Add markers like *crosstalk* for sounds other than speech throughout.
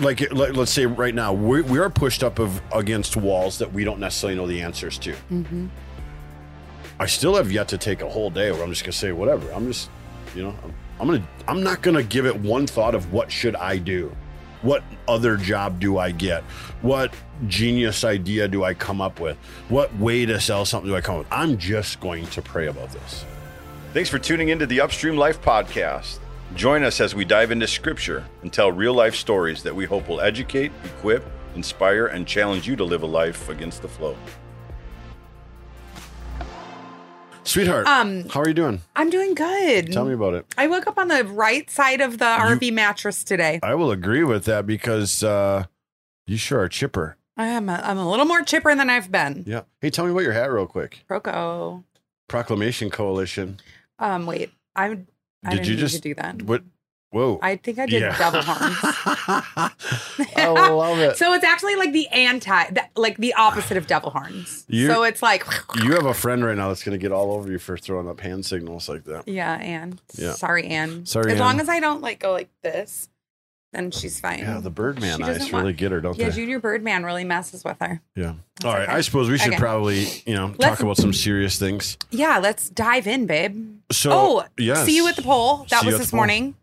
like, let, us say right now, we, we are pushed up of against walls that we don't necessarily know the answers to. Mm-hmm. I still have yet to take a whole day where I'm just gonna say whatever. I'm just, you know, I'm, I'm gonna, I'm not gonna give it one thought of what should I do, what other job do I get, what genius idea do I come up with, what way to sell something do I come up with. I'm just going to pray about this. Thanks for tuning into the Upstream Life Podcast. Join us as we dive into scripture and tell real life stories that we hope will educate, equip, inspire, and challenge you to live a life against the flow. Sweetheart, Um, how are you doing? I'm doing good. Tell me about it. I woke up on the right side of the RV mattress today. I will agree with that because uh, you sure are chipper. I am a, I'm a little more chipper than I've been. Yeah. Hey, tell me about your hat real quick. Proco. Proclamation Coalition. Um, wait, I I Did you just do that. What? Whoa. I think I did double horns. *laughs* Oh, I love it. So it's actually like the anti, the, like the opposite of devil horns. You- so it's like, *laughs* you have a friend right now that's going to get all over you for throwing up hand signals like that. yeah, Anne. Yeah. Sorry, Anne. Sorry, As Anne. long as I don't like go like this, then she's fine. Yeah, the Birdman She eyes doesn't really get her, don't Yeah, they? Junior Birdman really messes with her. yeah. All right. okay. I suppose we should Okay. probably, you know, talk Let's- about some serious things. Yeah, let's dive in, babe. So, oh, yes. see you at the pole. That See you was at this the pole. morning.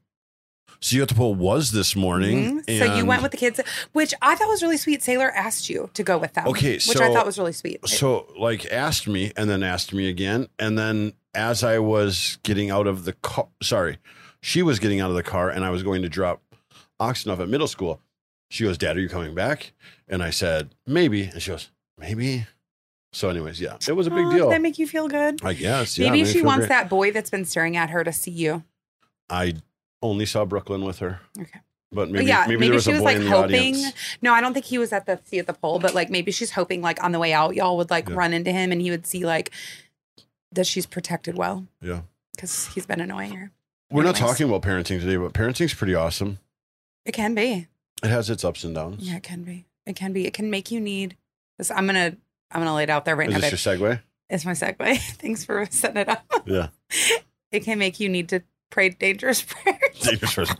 See you at the pole was this morning. Mhm. So you went with the kids, which I thought was really sweet. Sailor asked you to go with them. Okay, which I thought was really sweet. so like asked me and then asked me again and then as i was getting out of the car sorry she was getting out of the car and i was going to drop oxen off at middle school she goes dad are you coming back and i said maybe and she goes maybe so anyways yeah it was a big Oh, deal that make you feel good? i guess yeah, Maybe she wants great. that boy that's been staring at her to see you. i only saw brooklyn with her Okay. but maybe yeah, maybe, maybe, there was she was like hoping. audience No, I don't think he was at the see at the pole, but like maybe she's hoping like on the way out, y'all would like Yeah. run into him and he would see like that she's protected well yeah because he's been annoying her. we're not talking about parenting today but parenting's pretty awesome It can be. it has its ups and downs Yeah, it can be. It can be. It can make you need this. I'm gonna. I'm gonna lay it out there right is now. this babe. your segue It's my segue. *laughs* Thanks for setting it up. yeah *laughs* It can make you need to pray dangerous *laughs* prayers. Dangerous prayers.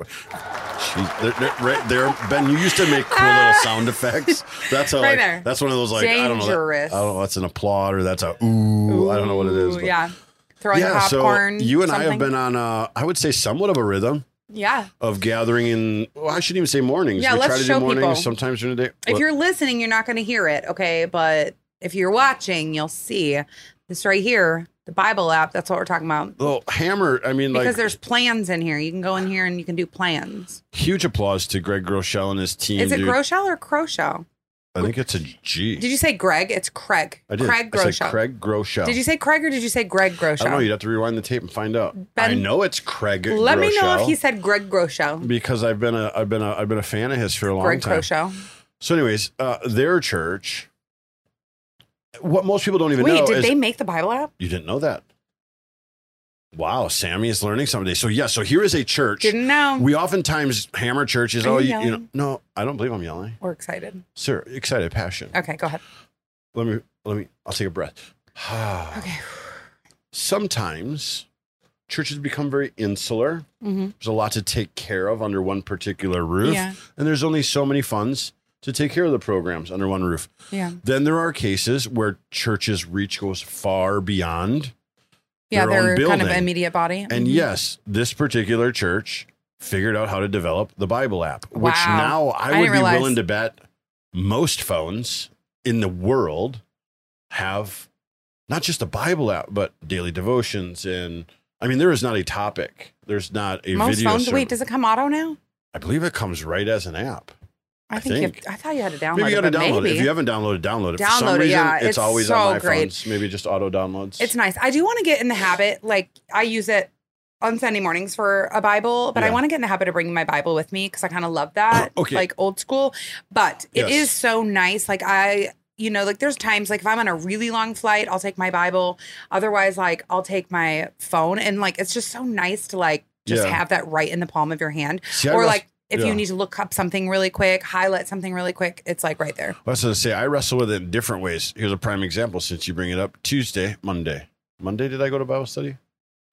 They're, right there, Ben. You used to make cool little sound effects. That's a, Right like, there. That's one of those like I don't know. that- I don't know. That's an applaud or that's a ooh. I don't know what it is. Ooh, but- Yeah. Throwing yeah. popcorn. so you and I have been on, uh, I would say, somewhat of a rhythm Yeah. of gathering in. Well, I shouldn't even say mornings. Yeah, we let's try to show do mornings people. sometimes during the day. If What- you're listening, you're not going to hear it, okay? But if you're watching, you'll see this right here, the Bible app. That's what we're talking about. well, hammer. I mean, Because like there's plans in here. You can go in here and you can do plans. huge applause to Greg Groeschel and his team. Is it dude. Groeschel or Crowshell? I think it's a G. Did you say Greg? It's Craig. I did. Craig I said. Craig Groeschel. Did you say Craig or did you say Greg Groeschel? I don't know. You'd have to rewind the tape and find out. Ben- I know it's Craig. Let me know if he said Greg Groeschel. because I've been a I've been a I've been a fan of his for a long time. Greg time. Groeschel. So, anyways, uh, their church. What most people don't even know Wait, did is they make the Bible app? you didn't know that. Wow, Sammy is learning something today. So yeah, so here is a church. Didn't know. We oftentimes hammer churches. Are Oh, you you, you know, no, I don't believe I'm yelling, We're excited. sir. Excited, passion. Okay, go ahead. Let me let me. I'll take a breath. *sighs* Okay. Sometimes churches become very insular. hmm There's a lot to take care of under one particular roof. Yeah. And there's only so many funds to take care of the programs under one roof. Yeah. Then there are cases where churches' reach goes far beyond. Yeah, Their own they're kind of building. immediate body. And Mhm. yes, this particular church figured out how to develop the Bible app, which Wow. now I, I would be realize. willing to bet most phones in the world have not just a Bible app, but daily devotions. And I mean, there is not a topic. There's not a Most video. phones. Wait, does it come auto now? I believe it comes right as an app. I I think, you think. have, I thought you had to download Maybe you it. got to download maybe. it. If you haven't downloaded, download it. For Download some it, reason, yeah. it's, It's always so on my great. phones. Maybe just auto downloads. It's nice. I do want to get in the habit. Like I use it on Sunday mornings for a Bible, but I want to get in the habit of bringing my Bible with me because I kind of love that. *clears throat* Okay. Like old school. But it Yes. is so nice. Like I, you know, like there's times like if I'm on a really long flight, I'll take my Bible. Otherwise, like I'll take my phone, and like it's just so nice to like just Yeah. have that right in the palm of your hand. See, or like if yeah. you need to look up something really quick, highlight something really quick, it's like right there. I was going to say, I wrestle with it in different ways. Here's a prime example since you bring it up. Tuesday, Monday. Monday, did I go to Bible study?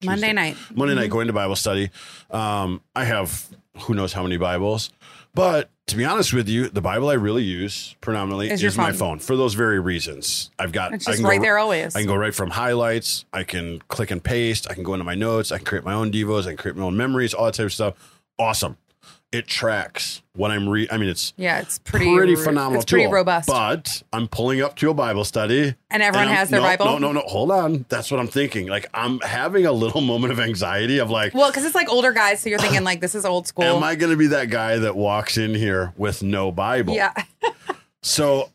Monday night. Monday night, going to Bible study. Um, I have who knows how many Bibles. But to be honest with you, the Bible I really use predominantly Is is, your my phone. phone for those very reasons. I've got It's I just can go right there always. I can go right from highlights. I can click and paste. I can go into my notes. I can create my own devos. I can create my own memories. All that type of stuff. Awesome. It tracks what I'm re. I mean, it's yeah, it's pretty pretty, phenomenal. It's pretty tool. robust. But I'm pulling up to a Bible study, and everyone I'm- has their no, Bible. No, no, no. Hold on. That's what I'm thinking. Like I'm having a little moment of anxiety of like, Well, because it's like older guys, so you're thinking like this is old school. am I going to be that guy that walks in here with no Bible? yeah, So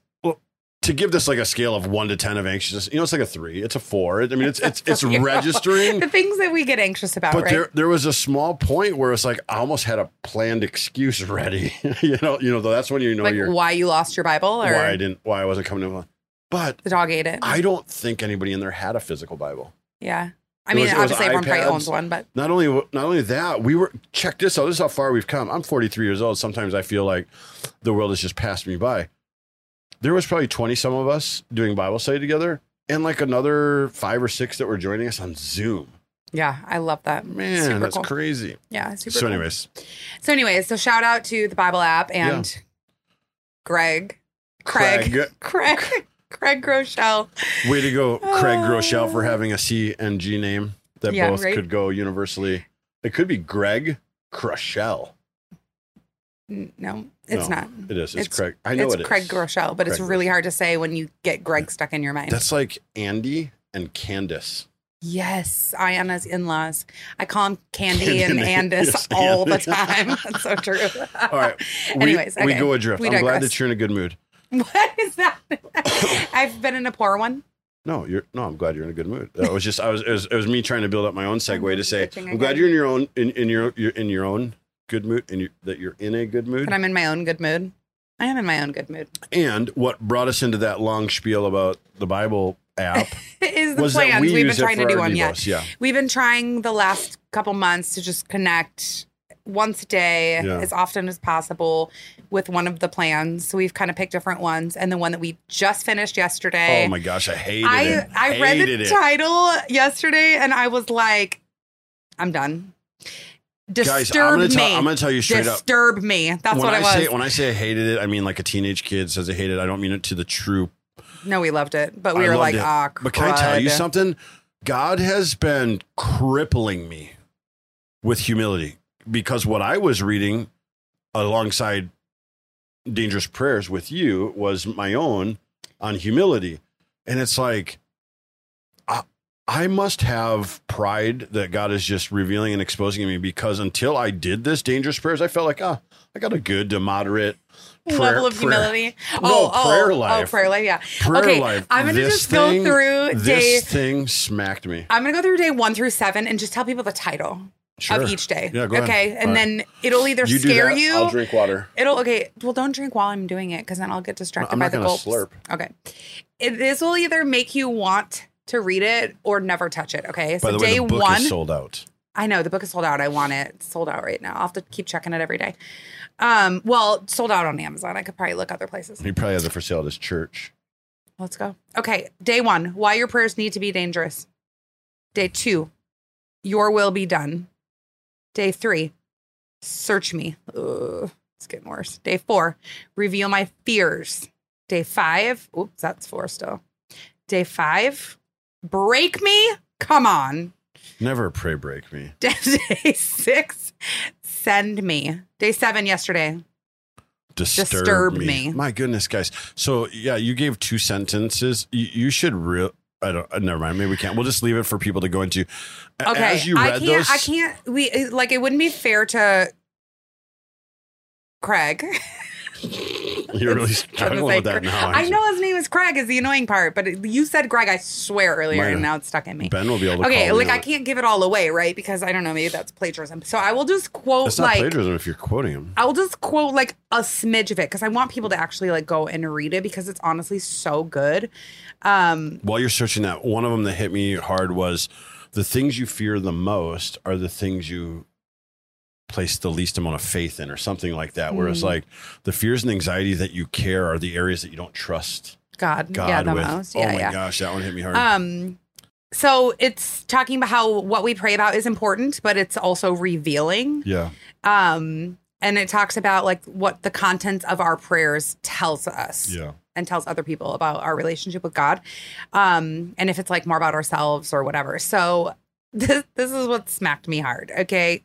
to give this like a scale of one to ten of anxiousness, you know, it's like a three. It's a four. I mean, it's it's it's *laughs* registering. the things that we get anxious about, But right? there, there was a small point where it's like I almost had a planned excuse ready. *laughs* you know, you know, though that's when you know like you're why you lost your Bible or why I didn't, why I wasn't coming to. But the dog ate it. I don't think anybody in there had a physical Bible. yeah, I mean, was- obviously everyone probably owns one, but Not only, not only that, we were check this out. This is how far we've come. I'm 43 years old. Sometimes I feel like the world has just passed me by. There was probably 20 some of us doing Bible study together, and like another five or six that were joining us on Zoom. yeah, I love that. Man, super that's cool. crazy. Yeah, super. So, cool. anyways, so anyways, so shout out to the Bible app and Greg, Craig, Craig. *laughs* Craig, Craig Groeschel. way to go, Craig Groeschel, for ah. having a C and G name that Yeah, both right? could go universally. It could be Greg Crushell. No, it's No, not. It is. It's, It's- Craig. I know it's it is. Craig Groeschel, but it's Craig really hard to say when you get Greg stuck in your mind. That's like Andy and Candace. yes, Ayana's in-laws. I call him Candy, Candy and and- Andis yes, all the time. *laughs* That's so true. All right. *laughs* We, Anyways, we go adrift. We I'm glad that you're in a good mood. *laughs* What is that? *coughs* I've been in a poor one. No, you're no. I'm glad you're in a good mood. That was just I was it was, it was me trying to build up my own segue to say I'm glad you're in your own in, in your you're in your own good mood and you, that you're in a good mood. But I'm in my own good mood. I am in my own good mood. And what brought us into that long spiel about the Bible app *laughs* Is the plans. we We've been trying to do one. Yeah. Yeah. We've been trying the last couple months to just connect once a day Yeah. as often as possible with one of the plans. So we've kind of picked different ones. And the one that we just finished yesterday. Oh my gosh, I hated I it. I read the it. title yesterday and I was like, I'm done. Disturb Guys, I'm gonna, me. tell, I'm gonna tell you straight up. Disturb me. That's when what I it was. say when I say I hated it, I mean like a teenage kid says I hate it. I don't mean it to the true no, we loved it, but we I were like, ah, But can I tell you something? God has been crippling me with humility because what I was reading alongside Dangerous Prayers with you was my own on humility. And it's like, I, must have pride that God is just revealing and exposing me because until I did this Dangerous Prayers, I felt like, ah, I got a good to moderate prayer- level of prayer- humility. No, oh, prayer oh, life. Oh, prayer life. Yeah. Prayer okay, life. I'm gonna This just go thing- through day. This thing smacked me. I'm gonna go through day one through seven and just tell people the title Sure. of each day. Yeah, go ahead. okay, and All right. then it'll either You scare you. I'll drink water. It'll okay. Well, don't drink while I'm doing it because then I'll get distracted I'm by the gulps. slurp. Okay, it, this will either make you want to read it or never touch it. Okay, so By the way, day the book one. is sold out. I know the book is sold out. I want it It's sold out right now. I'll have to keep checking it every day. Um, well, sold out on Amazon. I could probably look other places. He probably has it for sale at his church. Let's go. Okay, day one. Why your prayers need to be dangerous. Day two. Your will be done. Day three. Search me. Ugh, it's getting worse. Day four. Reveal my fears. Day five. Oops, that's four still. Day five. Break me. Come on. Never pray break me. *laughs* Day six. Send me. Day seven yesterday. Disturb, Disturb me. me. My goodness, guys. So yeah, you gave two sentences. You, you should real. I don't. uh, Never mind. Maybe we can't. We'll just leave it for people to go into. Okay. As you I read can't those, I can't we like it wouldn't be fair to Craig. *laughs* You're really struggling with that now. I know his name is Craig is the annoying part, but you said Greg, I swear earlier, Mine- and now it's stuck in me. Ben will be able to. Okay, like I can't give it all away, right? Because I don't know, maybe that's plagiarism. So I will just quote It's not like plagiarism if you're quoting him. I'll just quote like a smidge of it because I want people to actually like go and read it because it's honestly so good. Um, While you're searching that, one of them that hit me hard was the things you fear the most are the things you place the least amount of faith in, or something like that. Whereas, Mm. like the fears and anxiety that you care are the areas that you don't trust God, God yeah, the with. most, oh yeah, my yeah. gosh, that one hit me hard. Um, so it's talking about how what we pray about is important, but it's also revealing. Yeah. Um, and it talks about like what the contents of our prayers tells us Yeah. and tells other people about our relationship with God. Um, and if it's like more about ourselves or whatever. So *laughs* this this is what smacked me hard. Okay.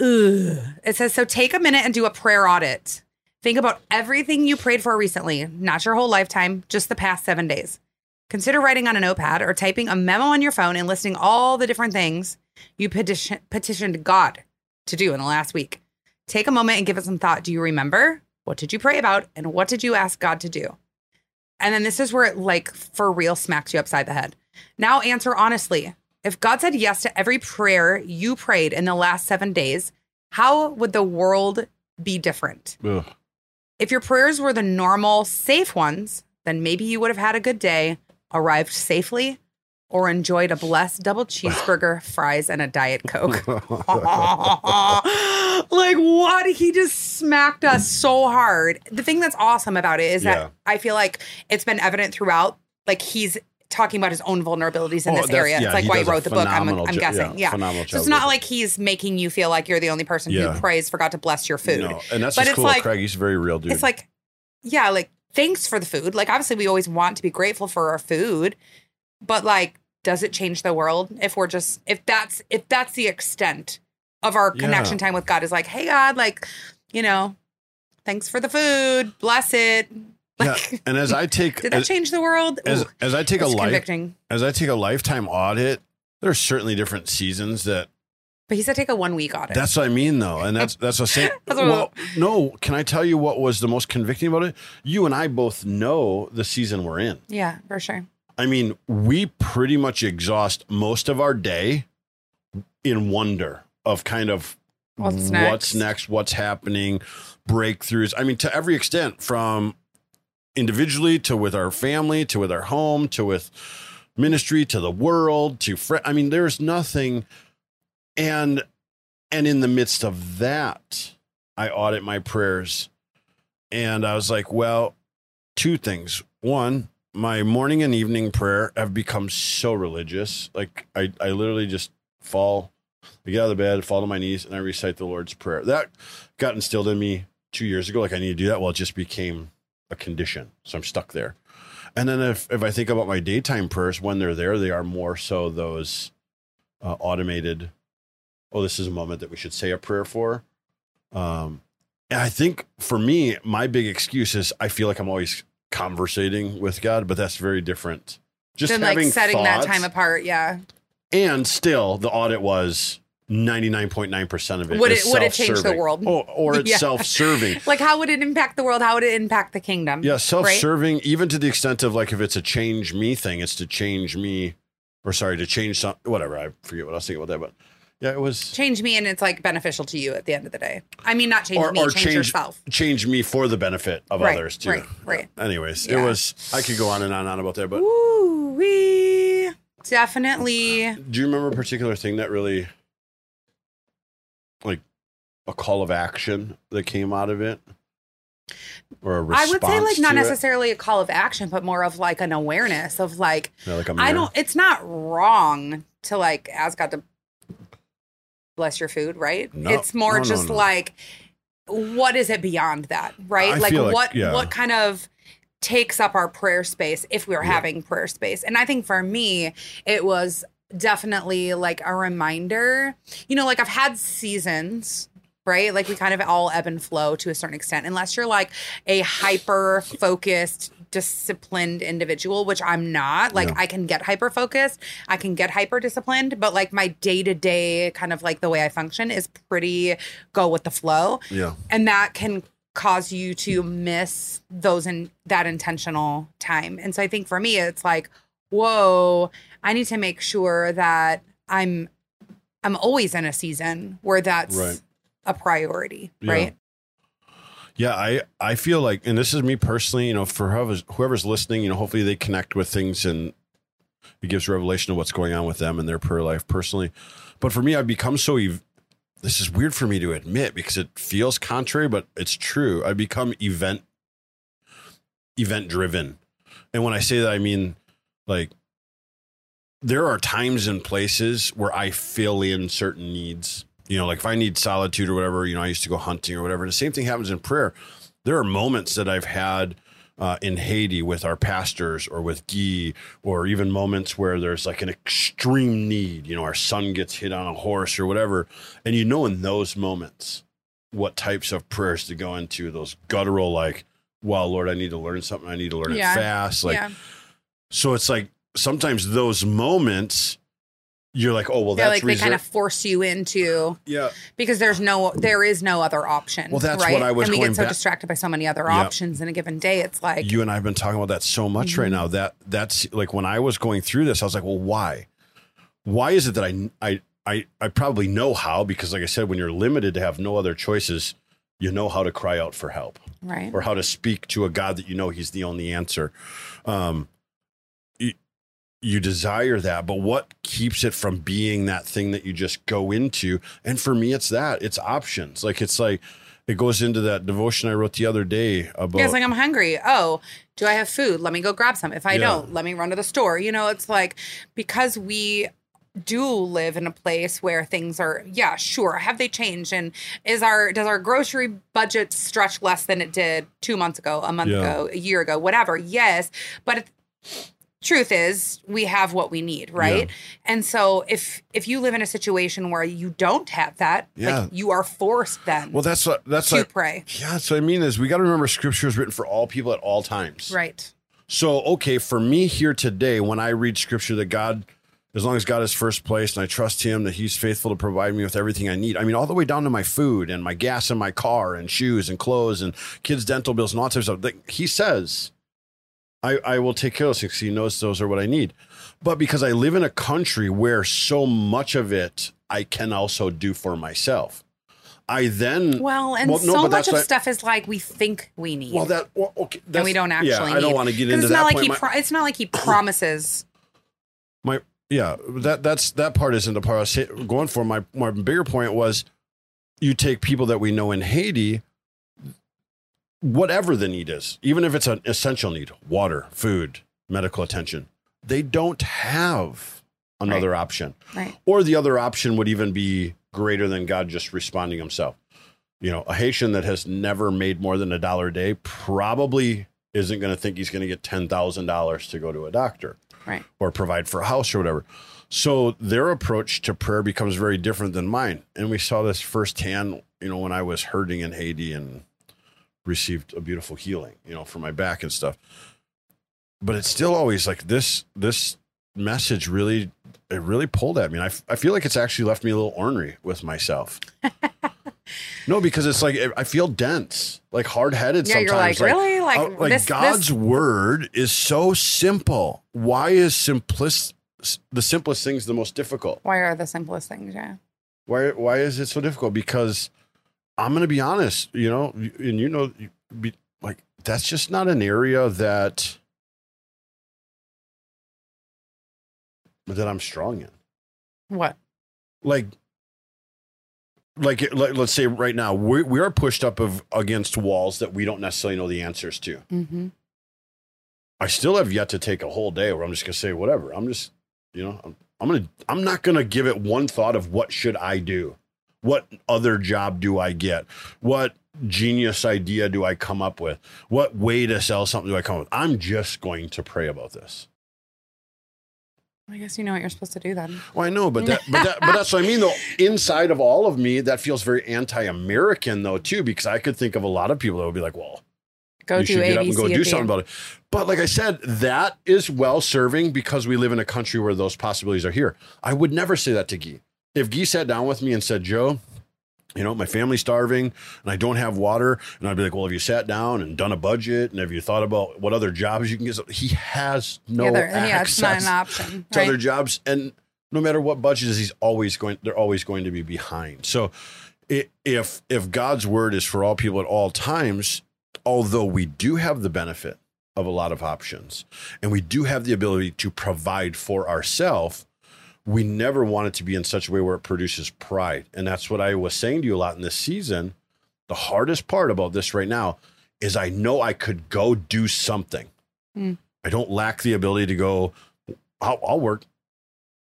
Ugh. It says so take a minute and do a prayer audit. Think about everything you prayed for recently, not your whole lifetime, just the past seven days. Consider writing on a notepad or typing a memo on your phone and listing all the different things you petition, petitioned God to do in the last week. Take a moment and give it some thought. Do you remember? What did you pray about? And what did you ask God to do? And then this is where it like for real smacks you upside the head. Now answer honestly. If God said yes to every prayer you prayed in the last seven days, how would the world be different? Ugh. If your prayers were the normal, safe ones, then maybe you would have had a good day, arrived safely, or enjoyed a blessed double *sighs* cheeseburger, fries, and a Diet Coke. *laughs* *laughs* like, what? He just smacked us so hard. The thing that's awesome about it is Yeah. that I feel like it's been evident throughout. Like, he's talking about his own vulnerabilities in Oh, this area. yeah, it's like why he wrote the book, I'm, I'm guessing. yeah, Yeah. So it's not like he's making you feel like you're the only person Yeah. who prays for God to bless your food. No, and that's But it's cool. like- Craig, he's a very real dude. It's like, yeah, like thanks for the food. Like obviously we always want to be grateful for our food, but like, does it change the world if we're just if that's if that's the extent of our connection time with God is like, hey God, like, you know, thanks for the food, bless it. Yeah. *laughs* And as I take did that as, change the world? as, Ooh, as I take a life as I take a lifetime audit, there are certainly different seasons that But he said take a one week audit. That's what I mean, though, and that's that's a same. *laughs* That's well, no, can I tell you what was the most convicting about it? You and I both know the season we're in. yeah, for sure. I mean, we pretty much exhaust most of our day in wonder of kind of What's what's next? next, what's happening, breakthroughs. I mean, to every extent, from individually to with our family to with our home to with ministry to the world to fr- I mean, there's nothing, and and in the midst of that, I audit my prayers, and I was like, well, two things. One, my morning and evening prayer have become so religious. Like I, I literally just fall, I get out of the bed, fall to my knees, and I recite the Lord's Prayer. That got instilled in me two years ago. Like I need to do that. Well, it just became a condition. So I'm stuck there. And then if, if I think about my daytime prayers, when they're there, they are more so those uh, automated, oh, this is a moment that we should say a prayer for. Um, and I think for me, my big excuse is I feel like I'm always conversating with God, but that's very different. Just then like having setting that time apart, yeah. and still the audit was 99.9% of it. Would it- would it change the world? Or, or it's *laughs* Yeah. self-serving. *laughs* Like how would it impact the world? How would it impact the kingdom? Yeah, self-serving, even to the extent of like if it's a change me thing, it's to change me, or sorry, to change some whatever. I forget what I was thinking about that, but yeah, it was change me and it's like beneficial to you at the end of the day. I mean, not change or, me, or change, change yourself. change me for the benefit of Right, others too. right, right. Anyways, Yeah. it was. I could go on and on and on about that, but Ooh, we definitely. do you remember a particular thing that really, like, a call of action that came out of it, or a I response? I would say like not to it? necessarily a call of action, but more of like an awareness of like Yeah, like I don't. It's not wrong to like ask God to bless your food, right? No, it's more no, just no. like what is it beyond that, right? I like what yeah. what kind of takes up our prayer space if we're Yeah. having prayer space. And I think for me, it was definitely like a reminder. You know, like I've had seasons right? Like we kind of all ebb and flow to a certain extent, unless you're like a hyper focused, disciplined individual, which I'm not. Like Yeah. I can get hyper focused, I can get hyper disciplined, but like my day to day kind of like the way I function is pretty go with the flow. Yeah. And that can cause you to miss those in that intentional time. And so I think for me, it's like, whoa, I need to make sure that I'm I'm always in a season where that's Right. a priority, Yeah. right? Yeah, I I feel like, and this is me personally. You know, for whoever's whoever's listening, you know, hopefully they connect with things and it gives revelation of what's going on with them and their prayer life personally. But for me, I've become so. Ev- this is weird for me to admit because it feels contrary, but it's true. I become event event driven, and when I say that, I mean like there are times and places where I fill in certain needs. You know, like if I need solitude or whatever, you know, I used to go hunting or whatever. The same thing happens in prayer. There are moments that I've had uh, in Haiti with our pastors or with Guy, or even moments where there's like an extreme need. You know, our son gets hit on a horse or whatever. And you know, in those moments, what types of prayers to go into, those guttural, like, well, Lord, I need to learn something. I need to learn Yeah. it fast. Like, yeah. so it's like sometimes those moments, you're like, oh, well, Yeah, that's like they kind of force you into yeah. because there's no there is no other option. Well, that's right? what I was and we going get so back- distracted by so many other Yep. options in a given day. It's like you and I have been talking about that so much right Mhm. now that that's like when I was going through this, I was like, well, why? Why is it that I I I I probably know how because like I said, when you're limited to have no other choices, you know how to cry out for help right. or how to speak to a God that you know He's the only answer. Um, you desire that, but what keeps it from being that thing that you just go into? And for me, it's that it's options. Like it's like it goes into that devotion I wrote the other day about. Yeah, it's like I'm hungry. Oh, do I have food? Let me go grab some. If I Yeah. don't, let me run to the store. You know, it's like because we do live in a place where things are yeah sure have they changed and is our does our grocery budget stretch less than it did two months ago a month Yeah. ago a year ago whatever yes but truth is we have what we need right and so if if you live in a situation where you don't have that Yeah. like you are forced then well, that's what that's to like. pray Yeah, so I mean is we got to remember Scripture is written for all people at all times. right So, okay, for me here today, when I read scripture that God, as long as God is first place and I trust Him that He's faithful to provide me with everything I need, I mean, all the way down to my food and my gas in my car and shoes and clothes and kids' dental bills and all that type of stuff. He says, I, I will take care of those because He knows those are what I need. But because I live in a country where so much of it I can also do for myself, I then. Well, and Well, no, so much of what- stuff is like we think we need. well, that well, okay, and we don't actually. Yeah, I don't need. want to get into it's that not like point. he. My- Pro- it's not like he promises. my yeah that that's that part isn't the part I was going for. My my bigger point was you take people that we know in Haiti, whatever the need is, even if it's an essential need, water, food, medical attention, they don't have another option. Right. Or the other option would even be greater than God just responding himself. You know, a Haitian that has never made more than a dollar a day probably isn't going to think he's going to get $10,000 to go to a doctor Right. or provide for a house or whatever. So their approach to prayer becomes very different than mine. And we saw this firsthand, you know, when I was hurting in Haiti and received a beautiful healing, you know, for my back and stuff. But it's still always like this this message really it really pulled at me. And I, I feel like it's actually left me a little ornery with myself. *laughs* no, because it's like I feel dense, like hard headed Yeah, you're like, sometimes. really? Like, uh, like this- God's this- word is so simple. Why is simplis- the simplest things the most difficult? Why are the simplest things? Yeah. Why why is it so difficult? Because I'm going to be honest, you know, and you know, be, like that's just not an area that that I'm strong in. What? Like, like, like let's say right now we we are pushed up of against walls that we don't necessarily know the answers to. Mm-hmm. I still have yet to take a whole day where I'm just gonna say whatever. I'm just, you know, I'm, I'm gonna, I'm not gonna give it one thought of what should I do, what other job do I get, what genius idea do I come up with, what way to sell something do I come up with. I'm just going to pray about this. I guess you know what you're supposed to do then. Well, I know, but that, but that, but that's what I mean. Though *laughs* inside of all of me, that feels very anti-American, though, too, because I could think of a lot of people that would be like, "Well, Go you do should get up and go do something about it. But like I said, that is well serving because we live in a country where those possibilities are here. I would never say that to Guy. If Guy sat down with me and said, Joe, you know, my family's starving and I don't have water, and I'd be like, well, have you sat down and done a budget and have you thought about what other jobs you can get? He has no yeah, yeah, it's not an option. to other jobs and no matter what budget is he's always going they're always going to be behind so if if god's word is for all people at all times although we do have the benefit of a lot of options and we do have the ability to provide for ourselves we never want it to be in such a way where it produces pride and that's what i was saying to you a lot in this season the hardest part about this right now is i know i could go do something Hmm. i don't lack the ability to go I'll, I'll work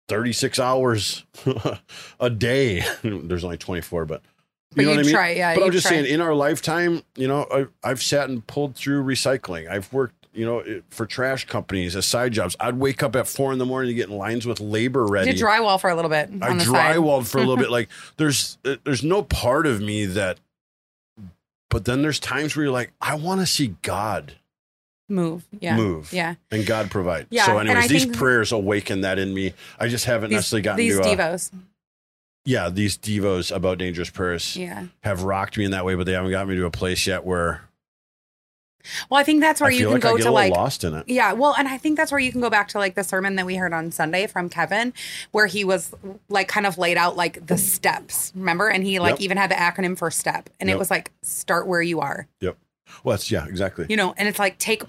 36 hours *laughs* a day. *laughs* There's only 24, but But you know what I mean? try, yeah, But I'm just try. saying, in our lifetime, you know, I, I've sat and pulled through recycling. I've worked, you know, for trash companies as side jobs. I'd wake up at four in the morning to get in lines with labor ready. Did drywall for a little bit I on the side. drywalled for a little bit. *laughs* Like there's uh, there's no part of me that, but then there's times where you're like, I want to see God Move. Yeah. move, Yeah. and God provide. Yeah, So, anyways, these prayers awaken that in me. I just haven't These, necessarily gotten these to. Uh, devos. yeah, these devos about dangerous prayers Yeah. have rocked me in that way, but they haven't got me to a place yet where Well, I think that's where I you can like go to a like lost in it. Yeah, well, and I think that's where you can go back to like the sermon that we heard on Sunday from Kevin, where he was like kind of laid out like the steps, remember? And he like Yep. even had the acronym for step, and it was like start where you are, Yep. Well, that's yeah, exactly. you know, and it's like take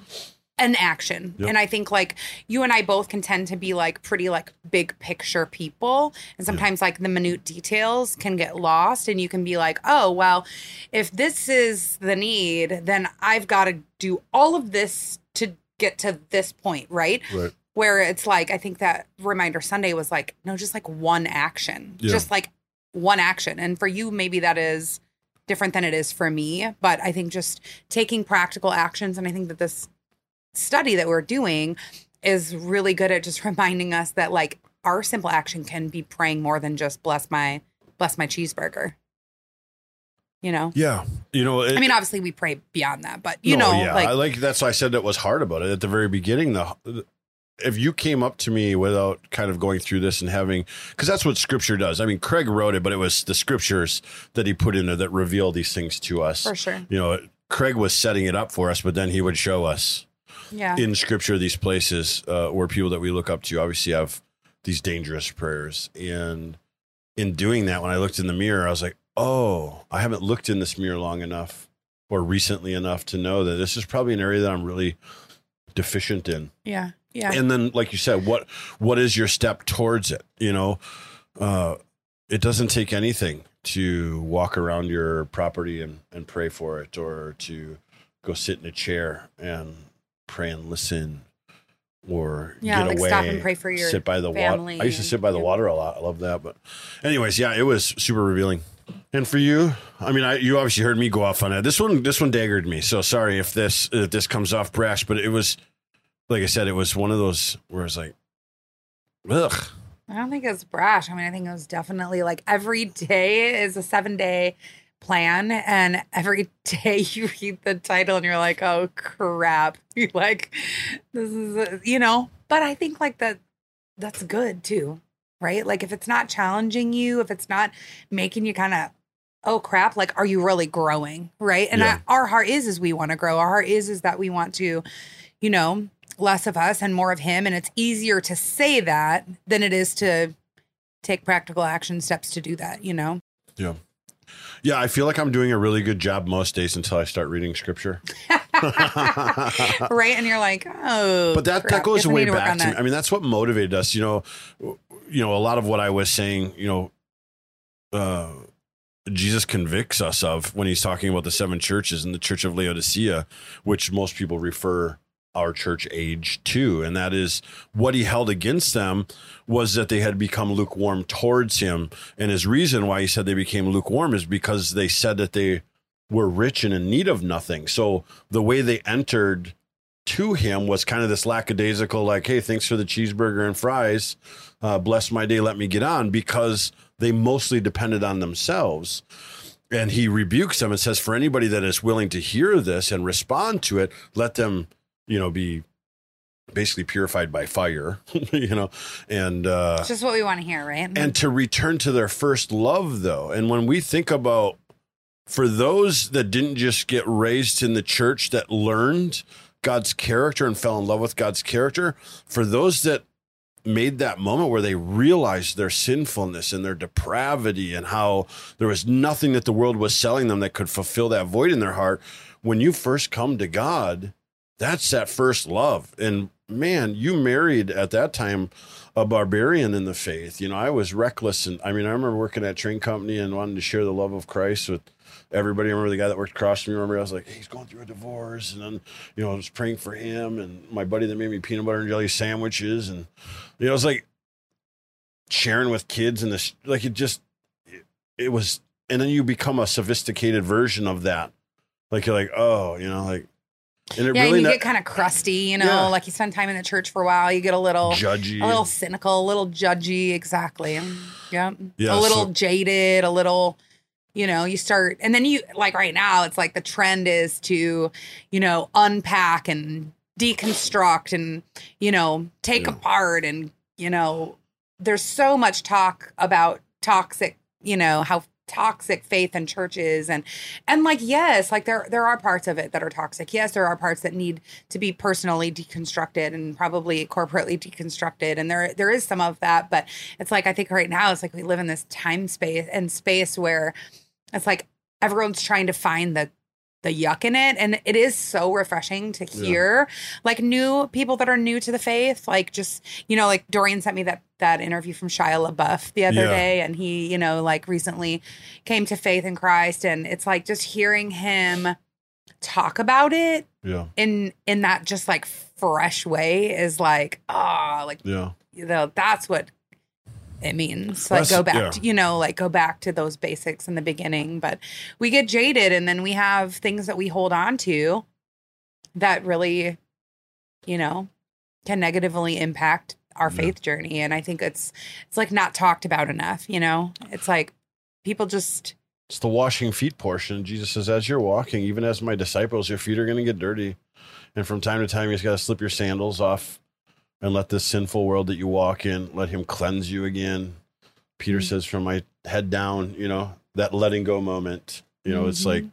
an action. Yep. And I think like you and I both can tend to be like pretty like big picture people. And sometimes like the minute details can get lost and you can be like, "Oh, well, if this is the need, then I've got to do all of this to get to this point, right?" Right. Where it's like I think that reminder Sunday was like, no, just like one action. Yeah. Just like one action. And for you maybe that is different than it is for me, but I think just taking practical actions and I think that this study that we're doing is really good at just *laughs* reminding us that like our simple action can be praying more than just bless my bless my cheeseburger. You know? Yeah, you know, it, I mean, obviously we pray beyond that, but you No, know, yeah, like I like that's why I said it was hard about it at the very beginning. The if you came up to me without kind of going through this and having because that's what Scripture does. I mean, Craig wrote it, but it was the Scriptures that he put in there that reveal these things to us. for sure. You know, Craig was setting it up for us, but then he would show us Yeah. in Scripture these places uh, where people that we look up to obviously have these dangerous prayers. And in doing that, when I looked in the mirror, I was like, oh, I haven't looked in this mirror long enough or recently enough to know that this is probably an area that I'm really deficient in. yeah. Yeah. And then, like you said, what what is your step towards it? You know, uh, it doesn't take anything to walk around your property and, and pray for it, or to go sit in a chair and pray and listen, or Yeah, get like away, stop and pray for your sit by the water. I used to sit by the yeah. water a lot. I love that. But, anyways, yeah, it was super revealing. And for you, I mean, I, you obviously heard me go off on that. This one, this one daggered me. So sorry if this if this comes off brash, but it was, like I said, it was one of those where it's like, ugh. I don't think it's brash. I mean, I think it was definitely like every day is a seven day plan, and every *laughs* day you read the title and you're like, oh crap. *laughs* You're like, this is, you know, but I think like that, that's good too, right? Like if it's not challenging you, if it's not making you kind of, oh crap, like are you really growing, right? And Yeah. I, our heart is, is we want to grow. Our heart is, is that we want to, you know, less of us and more of him. And it's easier to say that than it is to take practical action steps to do that, you know? Yeah. Yeah, I feel like I'm doing a really good job most days until I start reading scripture. *laughs* right. And you're like, oh, but that, crap. that goes Guess way need to work back to me. I mean, that's what motivated us. You know, you know, a lot of what I was saying. You know, uh, Jesus convicts us of when he's talking about the seven churches and the Church of Laodicea, which most people refer our church age too. and that is what he held against them was that they had become lukewarm towards him, and his reason why he said they became lukewarm is because they said that they were rich and in need of nothing. So the way they entered to him was kind of this lackadaisical, like, hey, thanks for the cheeseburger and fries. Uh, bless my day, let me get on, because they mostly depended on themselves. And he rebukes them and says, for anybody that is willing to hear this and respond to it, let them, you know, be basically purified by fire, *laughs* you know, and uh, It's just what we want to hear, right? and to return to their first love though and when we think about for those that didn't just get raised in the church that learned god's character and fell in love with god's character for those that made that moment where they realized their sinfulness and their depravity and how there was nothing that the world was selling them that could fulfill that void in their heart when you first come to god that's that first love and man you married at that time a barbarian in the faith. You know, I was reckless, and I mean, I remember working at train company and wanting to share the love of Christ with everybody. I remember the guy that worked across from me. Remember, I was like, hey, he's going through a divorce, and then you know, I was praying for him, and my buddy that made me peanut butter and jelly sandwiches, and you know, I was like, sharing with kids and this like it just it, it was and then you become a sophisticated version of that like you're like oh you know like and it yeah, really and you not get kind of crusty, you know, Yeah. like you spend time in the church for a while, you get a little judgy a little cynical, a little judgy, exactly. Yeah. Yeah, a little so- jaded, a little you know, you start and then you like right now it's like the trend is to, you know, unpack and deconstruct and, you know, take Yeah. apart and, you know, there's so much talk about toxic, you know, how toxic faith in churches and and like yes like there there are parts of it that are toxic. Yes there are parts that need to be personally deconstructed and probably corporately deconstructed and there there is some of that but it's like i think right now it's like we live in this time space and space where it's like everyone's trying to find the the yuck in it and it is so refreshing to Yeah. hear like new people that are new to the faith like just you know like dorian sent me that that interview from shia labeouf the other Yeah. day and he you know like recently came to faith in christ and it's like just hearing him talk about it yeah in in that just like fresh way is like ah like yeah you know that's what it means like That's- go back yeah. to you know like go back to those basics in the beginning but we get jaded and then we have things that we hold on to that really you know can negatively impact our Yeah. faith journey and i think it's it's like not talked about enough you know it's like people just It's the washing feet portion. Jesus says, as you're walking, even as my disciples, your feet are going to get dirty. And from time to time, you just got to slip your sandals off and let this sinful world that you walk in, let him cleanse you again. Peter Mhm. says, from my head down, you know, that letting go moment, you know, it's Mhm. like,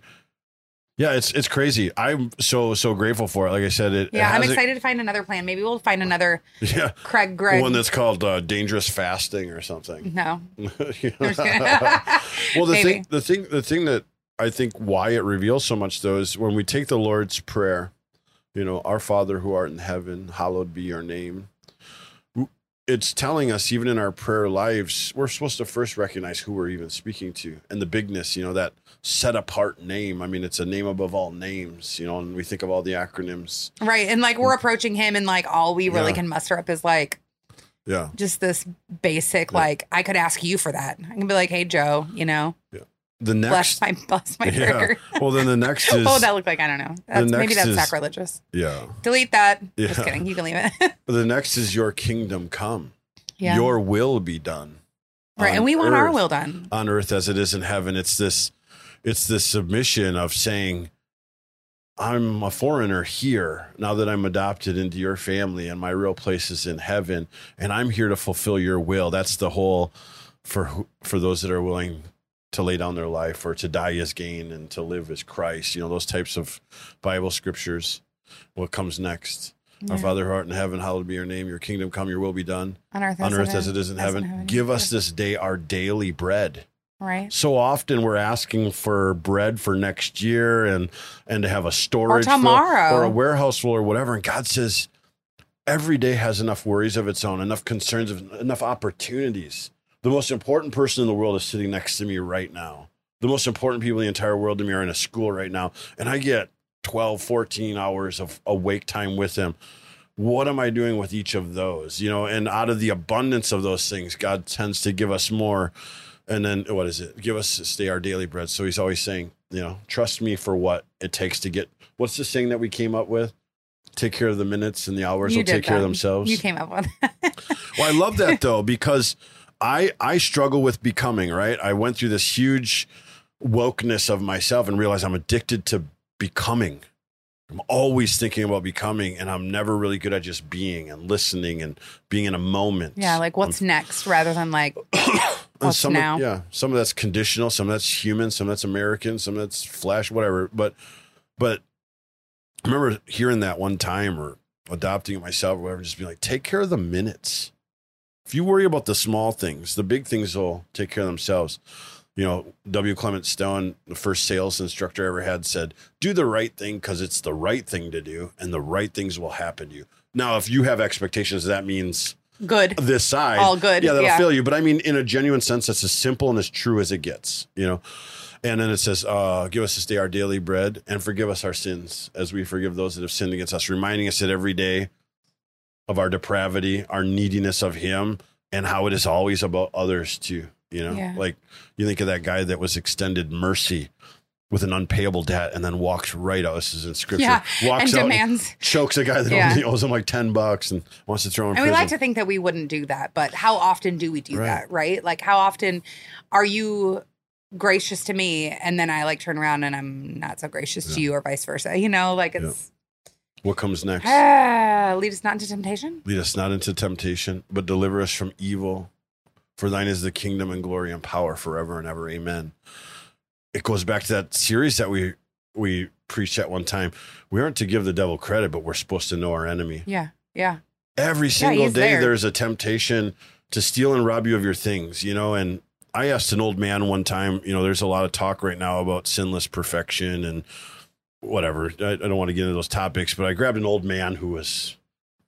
yeah, it's, it's crazy. I'm so, so grateful for it. Like I said, it, it yeah i'm hasn't- excited to find another plan maybe we'll find another *laughs* Yeah. craig greg One that's called uh, dangerous fasting or something. no *laughs* You I'm just know? *laughs* kidding. well, the Maybe. thing, the thing, the thing that I think why it reveals so much though is when we take the Lord's prayer, you know, our Father who art in heaven, hallowed be your name. It's telling us even in our prayer lives, we're supposed to first recognize who we're even speaking to and the bigness, you know, that set apart name. I mean, it's a name above all names, you know, and we think of all the acronyms. Right. And like we're mm. approaching him and like all we really Yeah. can muster up is like Yeah. just this basic, Yeah. like I could ask you for that. I can be like, hey Joe, you know, The next, my bless my burger. Well, then the next *laughs* oh, is, oh, that looked like I don't know. That's maybe next that's is- sacrilegious. yeah. Delete that. Just Yeah. kidding. You can leave it. *laughs* The next is your kingdom come. yeah. Your will be done. right. on And we want our earth- will done. on earth as it is in heaven. It's this it's this submission of saying, I'm a foreigner here now that I'm adopted into your family and my real place is in heaven and I'm here to fulfill your will. That's the whole for who- for those that are willing to lay down their life or to die as gain and to live as Christ. You know, those types of Bible scriptures. What comes next? Our Father who art in heaven, hallowed be your name. Your kingdom come, your will be done On earth, on as earth as it is in heaven. Give us this day our daily bread Right. so often we're asking for bread for next year and and to have a storage full- tomorrow. or a warehouse full or whatever and god says every day has enough worries of its own enough concerns of enough opportunities the most important person in the world is sitting next to me right now the most important people in the entire world to me are in a school right now and i get 12 14 hours of awake time with them what am i doing with each of those you know and out of the abundance of those things god tends to give us more and then what is it? Give us day our daily bread. So he's always saying, you know, trust me for what it takes to get. What's the saying that we came up with? Take care of the minutes and the hours You will take care of themselves. You came up with Well, I love that though because I I struggle with becoming right. I went through this huge wokeness of myself and realized I'm addicted to becoming. I'm always thinking about becoming, and I'm never really good at just being and listening and being in a moment. Yeah, like what's um, next rather than like *coughs* What's some now? Of, yeah, some of that's conditional, some of that's human, some of that's American, some of that's flesh, whatever. But, but I remember hearing that one time or adopting it myself or whatever, just being like, take care of the minutes. If you worry about the small things, the big things will take care of themselves. You know, W. Clement Stone, the first sales instructor I ever had, said, "Do the right thing because it's the right thing to do, and the right things will happen to you." Now, if you have expectations, that means good. this side. All good, Yeah, that'll yeah. fail you. But I mean, in a genuine sense, that's as simple and as true as it gets, you know? And then it says, uh, give us this day our daily bread and forgive us our sins as we forgive those that have sinned against us, reminding us that every day of our depravity, our neediness of Him, and how it is always about others too. You know, Yeah. like you think of that guy that was extended mercy with an unpayable debt and then walks right out. This is in scripture. Yeah, Walks and out demands. chokes a guy that Yeah. only owes him like 10 bucks and wants to throw him And we like to think that we wouldn't do that, but how often do we do Right. that, right? Like, how often are you gracious to me and then I like turn around and I'm not so gracious to you or vice versa? You know, like it's what comes next? ah, lead us not into temptation. Lead us not into temptation, but deliver us from evil. For thine is the kingdom and glory and power forever and ever. Amen. It goes back to that series that we we preached at one time. We aren't to give the devil credit, but we're supposed to know our enemy. Yeah, yeah, Every single he's day there. there's a temptation to steal and rob you of your things, you know, and I asked an old man one time, you know, there's a lot of talk right now about sinless perfection and whatever. I, I don't want to get into those topics, but I grabbed an old man who was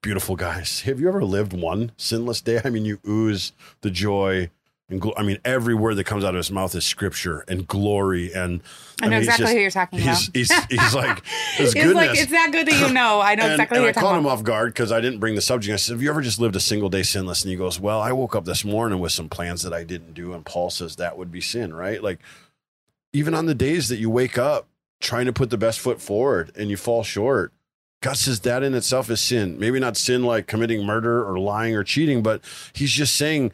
beautiful guys. Have you ever lived one sinless day? I mean, you ooze the joy and gl- I mean, every word that comes out of his mouth is scripture and glory. And I know mean, exactly just- who you're talking He's, about. he's, he's like, *laughs* It's goodness. like it's that good that you know. I know and, exactly and who I you're caught talking him about. off guard because I didn't bring the subject. I said, Have you ever just lived a single day sinless? And he goes, Well, I woke up this morning with some plans that I didn't do. And Paul says that would be sin, right? Like, even on the days that you wake up trying to put the best foot forward and you fall short, God says that in itself is sin. Maybe not sin like committing murder or lying or cheating, but he's just saying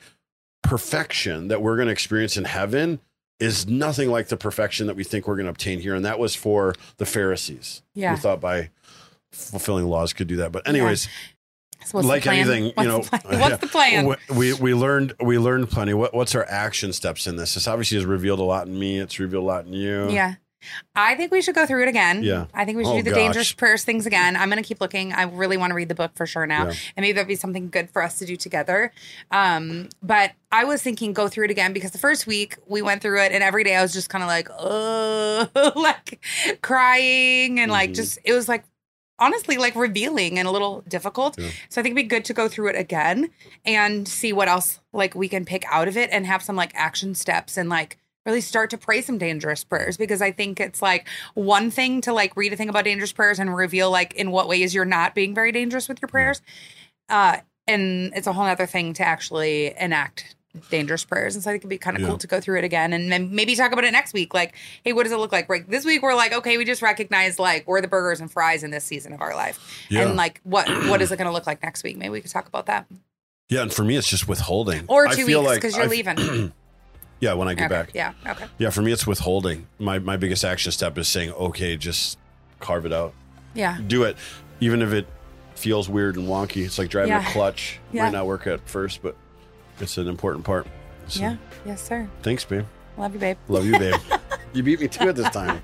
perfection that we're going to experience in heaven is nothing like the perfection that we think we're going to obtain here. And that was for the Pharisees Yeah. who thought by fulfilling laws could do that. But anyways, So what's the like anything, you know, the what's the *laughs* plan? we, we we learned we learned plenty. What what's our action steps in this? This obviously has revealed a lot in me. It's revealed a lot in you. Yeah. I think we should go through it again. Yeah. I think we should Oh, do the gosh. dangerous prayers things again. I'm going to keep looking. I really want to read the book for sure now. Yeah. And maybe that'd be something good for us to do together. Um, but I was thinking go through it again because the first week we went through it and every day I was just kind of like, oh, *laughs* like crying and like Mhm. just, it was like, honestly like revealing and a little difficult. Yeah. So I think it'd be good to go through it again and see what else like we can pick out of it and have some like action steps and like really start to pray some dangerous prayers because I think it's like one thing to like read a thing about dangerous prayers and reveal like in what ways you're not being very dangerous with your prayers. Uh and it's a whole other thing to actually enact dangerous prayers. And so I think it'd be kind of Yeah. cool to go through it again and then maybe talk about it next week. Like, hey, what does it look like? Right. This week we're like, okay, we just recognize like we're the burgers and fries in this season of our life. Yeah. And like what what is it gonna look like next week? Maybe we could talk about that. Yeah, and for me, it's just withholding. Or I two feel weeks like because you're I- leaving. *clears throat* Yeah, when I get Okay. back. Yeah. Okay. Yeah, for me, it's withholding. My my biggest action step is saying, okay, just carve it out, Yeah. do it, even if it feels weird and wonky. It's like driving Yeah. a clutch. Yeah. Might not work at first, but it's an important part. So, Yeah. Yes, sir. Thanks, babe. Love you, babe. Love you, babe. *laughs* you beat me to it this time.